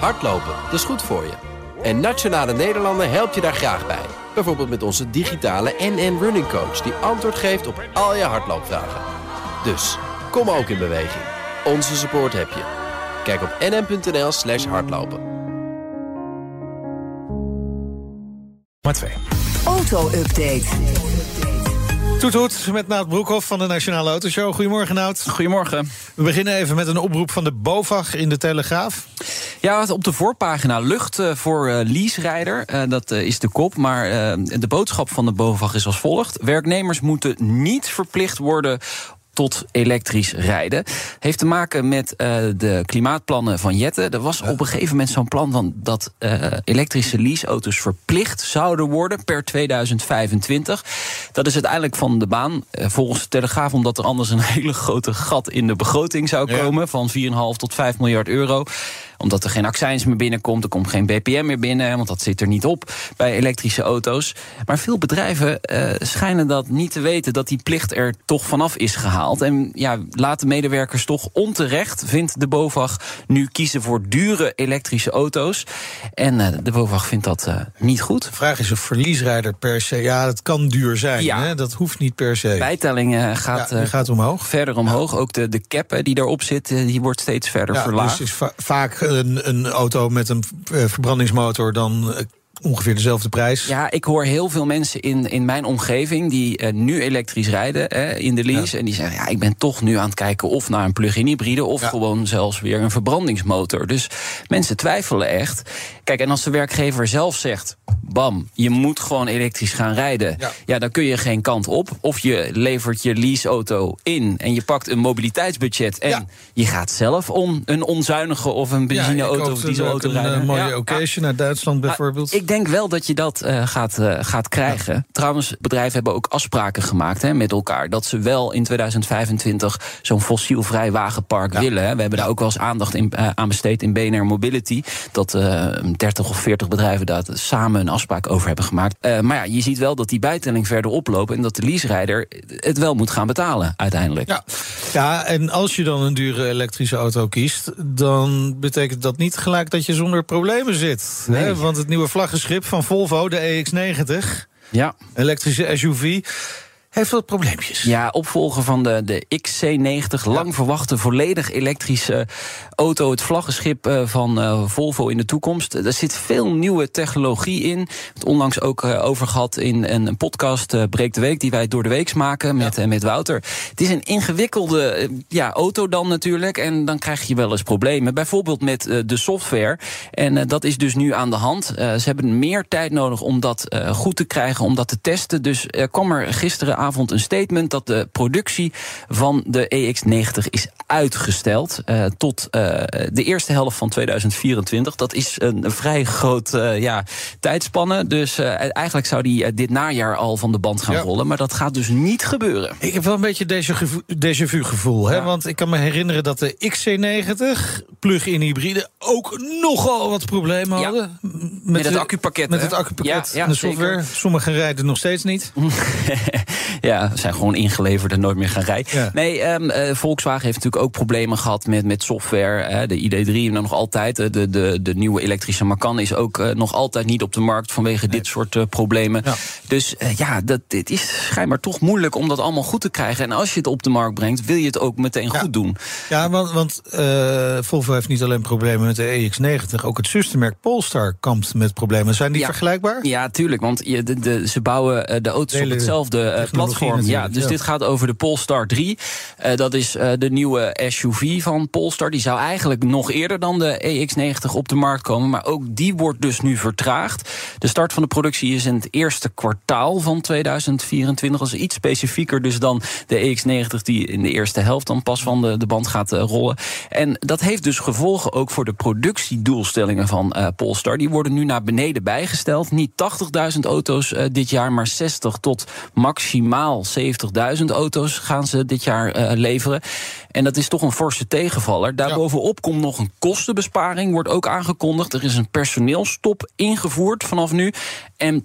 Hardlopen, dat is goed voor je. En Nationale Nederlanden helpt je daar graag bij. Bijvoorbeeld met onze digitale NN Running Coach... die antwoord geeft op al je hardloopvragen. Dus, kom ook in beweging. Onze support heb je. Kijk op nn.nl slash hardlopen. Maar twee. Auto-update. Toet toet met Nout Broekhoff van de Nationale Autoshow. Goedemorgen Nout. Goedemorgen. We beginnen even met een oproep van de BOVAG in de Telegraaf. Ja, op de voorpagina lucht eh, voor uh, leaserijder. Uh, dat is de kop. Maar de boodschap van de BOVAG is als volgt. Werknemers moeten niet verplicht worden tot elektrisch rijden. Heeft te maken met uh, de klimaatplannen van Jette. Er was op een gegeven moment zo'n plan van dat uh, elektrische leaseauto's verplicht zouden worden per 2025. Dat is uiteindelijk van de baan. Uh, volgens de Telegraaf, omdat er anders een hele grote gat in de begroting zou komen ja. van 4,5 tot 5 miljard euro omdat er geen accijns meer binnenkomt. Er komt geen BPM meer binnen, want dat zit er niet op bij elektrische auto's. Maar veel bedrijven uh, schijnen dat niet te weten, dat die plicht er toch vanaf is gehaald. En ja, laten medewerkers toch onterecht, vindt de BOVAG, nu kiezen voor dure elektrische auto's. En uh, de BOVAG vindt dat uh, niet goed. De vraag is of verliesrijder per se, ja, dat kan duur zijn. Ja. Hè? Dat hoeft niet per se. Bijtelling gaat, ja, gaat omhoog. verder omhoog. Ja. Ook de, de cap die daarop zit, die wordt steeds verder ja, verlaagd. Dus is va vaak een, een, auto met een uh, verbrandingsmotor dan uh, ongeveer dezelfde prijs. Ja, ik hoor heel veel mensen in, in mijn omgeving die uh, nu elektrisch rijden hè, in de lease. Ja. En die zeggen, ja, ik ben toch nu aan het kijken of naar een plug-in hybride... of ja. gewoon zelfs weer een verbrandingsmotor. Dus mensen twijfelen echt. Kijk, en als de werkgever zelf zegt... bam, je moet gewoon elektrisch gaan rijden... Ja. ja, dan kun je geen kant op. Of je levert je leaseauto in en je pakt een mobiliteitsbudget... en je gaat zelf om een onzuinige of een benzineauto of dieselauto rijden. Een mooie occasion naar Duitsland bijvoorbeeld. Ik denk wel dat je dat uh, gaat, uh, gaat krijgen. Ja. Trouwens, bedrijven hebben ook afspraken gemaakt hè, met elkaar... dat ze wel in 2025 zo'n fossielvrij wagenpark ja. willen. Hè. We hebben daar ook wel eens aandacht in, uh, aan besteed in BNR Mobility... dat 30 of 40 bedrijven daar samen een afspraak over hebben gemaakt. maar ja, je ziet wel dat die bijtelling verder oploopt... en dat de leaserijder het wel moet gaan betalen uiteindelijk. Ja, ja en als je dan een dure elektrische auto kiest... dan betekent dat niet gelijk dat je zonder problemen zit. Nee. Hè? Want het nieuwe vlaggenschip van Volvo, de EX90... Ja. elektrische SUV heeft wat probleempjes. Ja, opvolger van de, de XC90, lang ja. verwachte volledig elektrische auto. Het vlaggenschip uh, van uh, Volvo in de toekomst. Er zit veel nieuwe technologie in. Het onlangs ook over gehad in een podcast Breek de Week... die wij door de weeks maken met, ja. met Wouter. Het is een ingewikkelde ja, auto dan natuurlijk. En dan krijg je wel eens problemen. Bijvoorbeeld met de software. En dat is dus nu aan de hand. ze hebben meer tijd nodig om dat goed te krijgen, om dat te testen. Dus er kwam er gisteren avond een statement dat de productie van de EX90 is uitgesteld uh, tot uh, de eerste helft van 2024. Dat is een, vrij groot uh, ja, tijdspanne. Dus eigenlijk zou die dit najaar al van de band gaan ja. rollen. Maar dat gaat dus niet gebeuren. Ik heb wel een beetje déjà vu gevoel. Hè? Want ik kan me herinneren dat de XC90 plug-in hybride ook nogal wat problemen hadden. Met, met het accupakket. Met het accupakket en de software. Zeker. Sommigen rijden nog steeds niet. Ja, zijn gewoon ingeleverd en nooit meer gaan rijden. Ja. Nee, um, uh, Volkswagen heeft natuurlijk ook problemen gehad met, met software. Uh, de ID3 nog altijd. De, de, de nieuwe elektrische Macan is ook uh, nog altijd niet op de markt vanwege nee. dit soort uh, problemen. Ja. Dus ja, dat, het is schijnbaar toch moeilijk om dat allemaal goed te krijgen. En als je het op de markt brengt, wil je het ook meteen ja. goed doen. Ja, want, want Volvo heeft niet alleen problemen met de EX90, ook het zustermerk Polestar kampt met problemen. Zijn die ja. vergelijkbaar? Ja, tuurlijk. Want je, de, de, ze bouwen de auto's op hetzelfde platform. Ja, dus ja. dit gaat over de Polestar 3. Uh, dat is uh, de nieuwe SUV van Polestar. Die zou eigenlijk nog eerder dan de EX90 op de markt komen. Maar ook die wordt dus nu vertraagd. De start van de productie is in het eerste kwartaal van 2024. Dat is iets specifieker dus dan de EX90 die in de eerste helft dan pas van de, de band gaat rollen. En dat heeft dus gevolgen ook voor de productiedoelstellingen van Polestar. Die worden nu naar beneden bijgesteld. Niet 80.000 auto's dit jaar, maar 60 tot maximaal 70.000 auto's gaan ze dit jaar uh, leveren. En dat is toch een forse tegenvaller. Daarbovenop komt nog een kostenbesparing, wordt ook aangekondigd. Er is een personeelstop ingevoerd vanaf nu. En 10%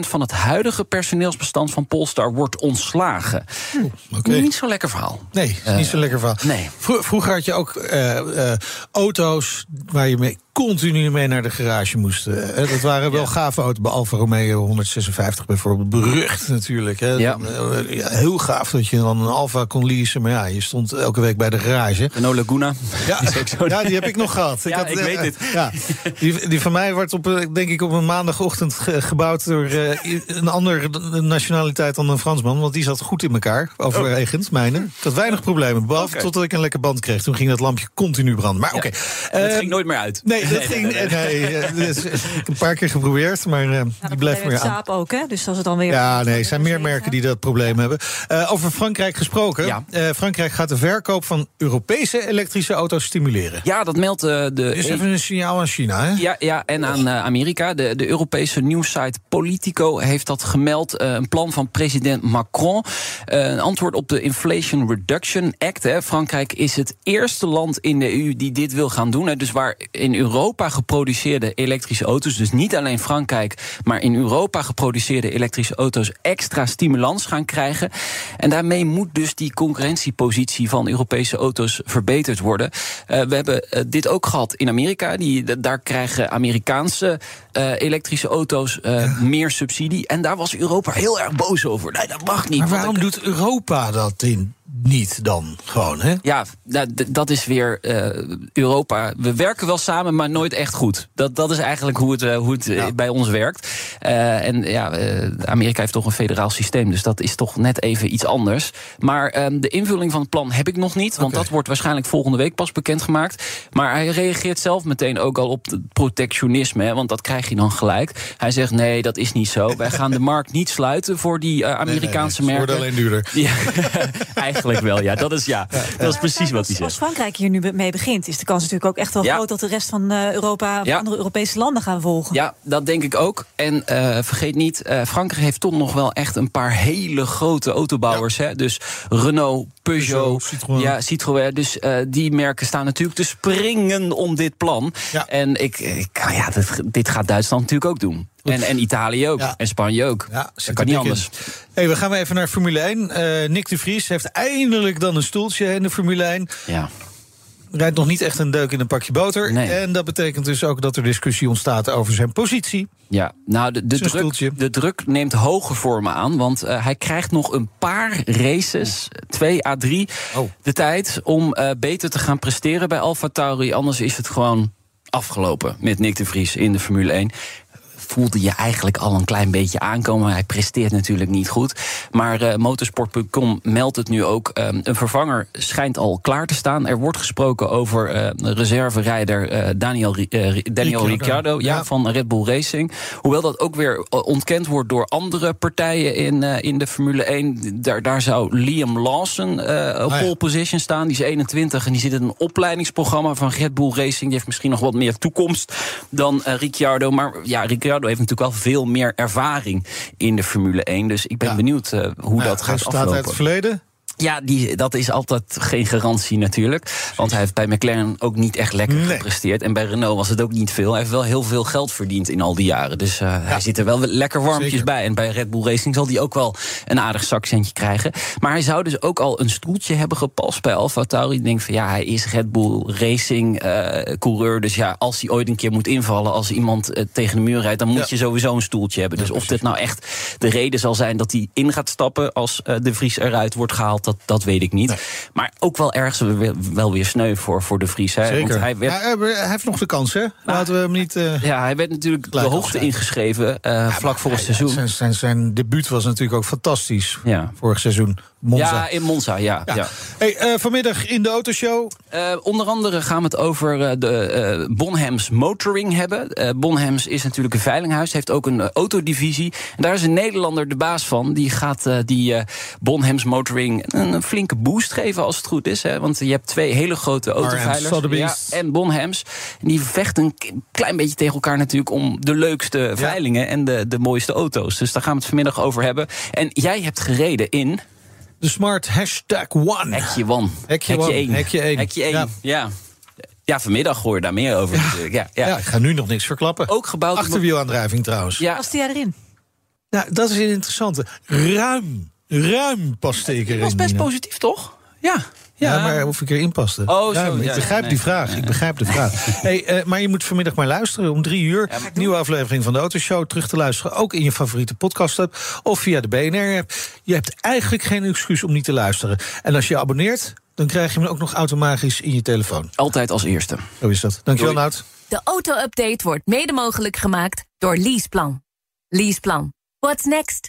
van het huidige personeelsbestand van Polestar wordt ontslagen. Okay. Niet zo'n lekker verhaal. Nee, uh, niet zo'n lekker verhaal. Nee. Vroeger had je ook uh, auto's waar je mee continu mee naar de garage moesten. Eh, dat waren wel gave auto's. Bij Alfa Romeo 156 bijvoorbeeld. Berucht natuurlijk. Hè. Ja. heel gaaf dat je dan een Alfa kon leasen. Maar ja, je stond elke week bij de garage. Renault Laguna. Ja, ja die heb ik nog gehad. Ik, had, ik weet het. Ja, die, die van mij wordt op, denk ik op een maandagochtend gebouwd... door een andere nationaliteit dan een Fransman. Want die zat goed in elkaar, overigens, oh. mijne. Ik had weinig problemen, behalve totdat ik een lekker band kreeg. Toen ging dat lampje continu branden. Maar oké. Okay. het ging nooit meer uit. Nee, dat ging. Nee, nee, dus, ik heb een paar keer geprobeerd, maar uh, die blijft meer aan. Saap ook, hè? Dus als het dan weer. Ja, nee, er zijn meer merken die dat probleem hebben. Uh, over Frankrijk gesproken. Ja. Uh, Frankrijk gaat de verkoop van Europese elektrische auto's stimuleren. Ja, dat meldt de. Is even een signaal aan China, hè? Ja, ja en aan Amerika. De, de Europese nieuwssite Politico heeft dat gemeld. een plan van president Macron. een antwoord op de Inflation Reduction Act. Hè. Frankrijk is het eerste land in de EU die dit wil gaan doen. Hè. Dus waar in Europa geproduceerde elektrische auto's, dus niet alleen Frankrijk, maar in Europa geproduceerde elektrische auto's extra stimulans gaan krijgen. En daarmee moet dus die concurrentiepositie van Europese auto's verbeterd worden. Uh, we hebben uh, dit ook gehad in Amerika. Die, daar krijgen Amerikaanse uh, elektrische auto's meer subsidie. En daar was Europa heel erg boos over. Nee, dat mag niet. Maar waarom doet Europa dat in? Niet dan gewoon, hè? Ja, dat is weer uh, Europa. We werken wel samen, maar nooit echt goed. Dat, dat is eigenlijk hoe het, uh, hoe het uh, bij ons werkt. en ja, Amerika heeft toch een federaal systeem, dus dat is toch net even iets anders. Maar ehm, de invulling van het plan heb ik nog niet, want okay. dat wordt waarschijnlijk volgende week pas bekendgemaakt. Maar hij reageert zelf meteen ook al op het protectionisme, hè, want dat krijg je dan gelijk. Hij zegt: nee, dat is niet zo. Wij gaan de markt niet sluiten voor die Amerikaanse nee, nee, merken. Het wordt alleen duurder. Ja, eigenlijk wel, ja. Dat is, ja, dat is precies wat hij zegt. Als Frankrijk hier nu mee begint, is de kans natuurlijk ook echt wel groot... dat de rest van uh, Europa, ja. andere Europese landen gaan volgen. Ja, dat denk ik ook. En uh, vergeet niet, uh, Frankrijk heeft toch nog wel echt een paar hele grote autobouwers. Hè? Dus Renault, Peugeot, Citroën. Ja, Citroën. Dus die merken staan natuurlijk te springen om dit plan. En ik, ik ja, dit, dit gaat Duitsland natuurlijk ook doen. En, en Italië ook. En Spanje ook. Ja, dat kan niet anders. Hey, we gaan even naar Formule 1. Uh, Nick de Vries heeft eindelijk dan een stoeltje in de Formule 1. Ja rijdt nog niet echt een deuk in een pakje boter. Nee. En dat betekent dus ook dat er discussie ontstaat over zijn positie. Ja, nou, de, de, druk, de druk, neemt hoge vormen aan. Want uh, hij krijgt nog een paar races, twee à drie, oh. de tijd om uh, beter te gaan presteren bij Alfa Tauri. Anders is het gewoon afgelopen met Nick de Vries in de Formule 1 voelde je eigenlijk al een klein beetje aankomen. Hij presteert natuurlijk niet goed. Maar uh, motorsport.com meldt het nu ook. Uh, een vervanger schijnt al klaar te staan. Er wordt gesproken over uh, reserverijder Daniel, Daniel Ricciardo, ja, van Red Bull Racing. Hoewel dat ook weer ontkend wordt door andere partijen in, in de Formule 1. Daar, daar zou Liam Lawson op ah, pole position staan. Die is 21 en die zit in een opleidingsprogramma van Red Bull Racing. Die heeft misschien nog wat meer toekomst dan Ricciardo. Maar ja, Ricciardo heeft natuurlijk wel veel meer ervaring in de Formule 1. Dus ik ben benieuwd uh, hoe dat gaat aflopen. Staat uit het verleden? Ja, die, dat is altijd geen garantie natuurlijk. Want hij heeft bij McLaren ook niet echt lekker gepresteerd. En bij Renault was het ook niet veel. Hij heeft wel heel veel geld verdiend in al die jaren. Dus uh, hij zit er wel lekker warmpjes bij. En bij Red Bull Racing zal hij ook wel een aardig zakcentje krijgen. Maar hij zou dus ook al een stoeltje hebben gepast bij Alfa Tauri. Ik denk van ja, hij is Red Bull Racing uh, coureur. Dus ja, als hij ooit een keer moet invallen... als iemand uh, tegen de muur rijdt, dan moet je sowieso een stoeltje hebben. Dus of dit nou echt de reden zal zijn dat hij in gaat stappen... als de Vries eruit wordt gehaald dat, dat weet ik niet. Maar ook wel ergens wel weer sneu voor, voor de Vries. Hè? Zeker. Want hij, werd... hij, heeft nog de kans, hè? Nou, Laten we hem niet... Uh, ja, hij werd natuurlijk de hoogte ingeschreven uh, vlak voor het seizoen. Zijn, zijn, zijn debuut was natuurlijk ook fantastisch ja. vorig seizoen. Monza. Ja, in Monza, ja. ja. Hey, uh, vanmiddag in de autoshow. Uh, onder andere gaan we het over uh, de Bonhams Motoring hebben. Bonhams is natuurlijk een veilinghuis, heeft ook een autodivisie. En daar is een Nederlander de baas van. Die gaat die Bonhams Motoring een, een, flinke boost geven als het goed is. Hè? Want je hebt twee hele grote autoveilers. Ja, en Bonhams. En die vechten een klein beetje tegen elkaar natuurlijk... om de leukste veilingen en de, de mooiste auto's. Dus daar gaan we het vanmiddag over hebben. En jij hebt gereden in... De smart hashtag one. Hekje one. Hekje, Hekje 1. Hekje 1. Hekje 1, ja. ja. Ja, vanmiddag hoor je daar meer over ja. natuurlijk. Ja, ja. ja, ik ga nu nog niks verklappen. Ook gebouwd... Achterwielaandrijving trouwens. Ja. Past hij erin? Nou, dat is een interessante. Ruim, ruim past ik erin. Dat was best positief, toch? Ja. Ja, maar of ik erin paste. Oh, zo, ik begrijp die vraag. Ik begrijp de vraag. hey, maar je moet vanmiddag maar luisteren. Om drie uur, nieuwe aflevering van de Autoshow. Terug te luisteren, ook in je favoriete podcast app. Of via de BNR-app. Je hebt eigenlijk geen excuus om niet te luisteren. En als je je abonneert, dan krijg je hem ook nog automatisch in je telefoon. Altijd als eerste. Zo is dat. Dankjewel, Nout. De auto-update wordt mede mogelijk gemaakt door Leaseplan. Leaseplan. What's next?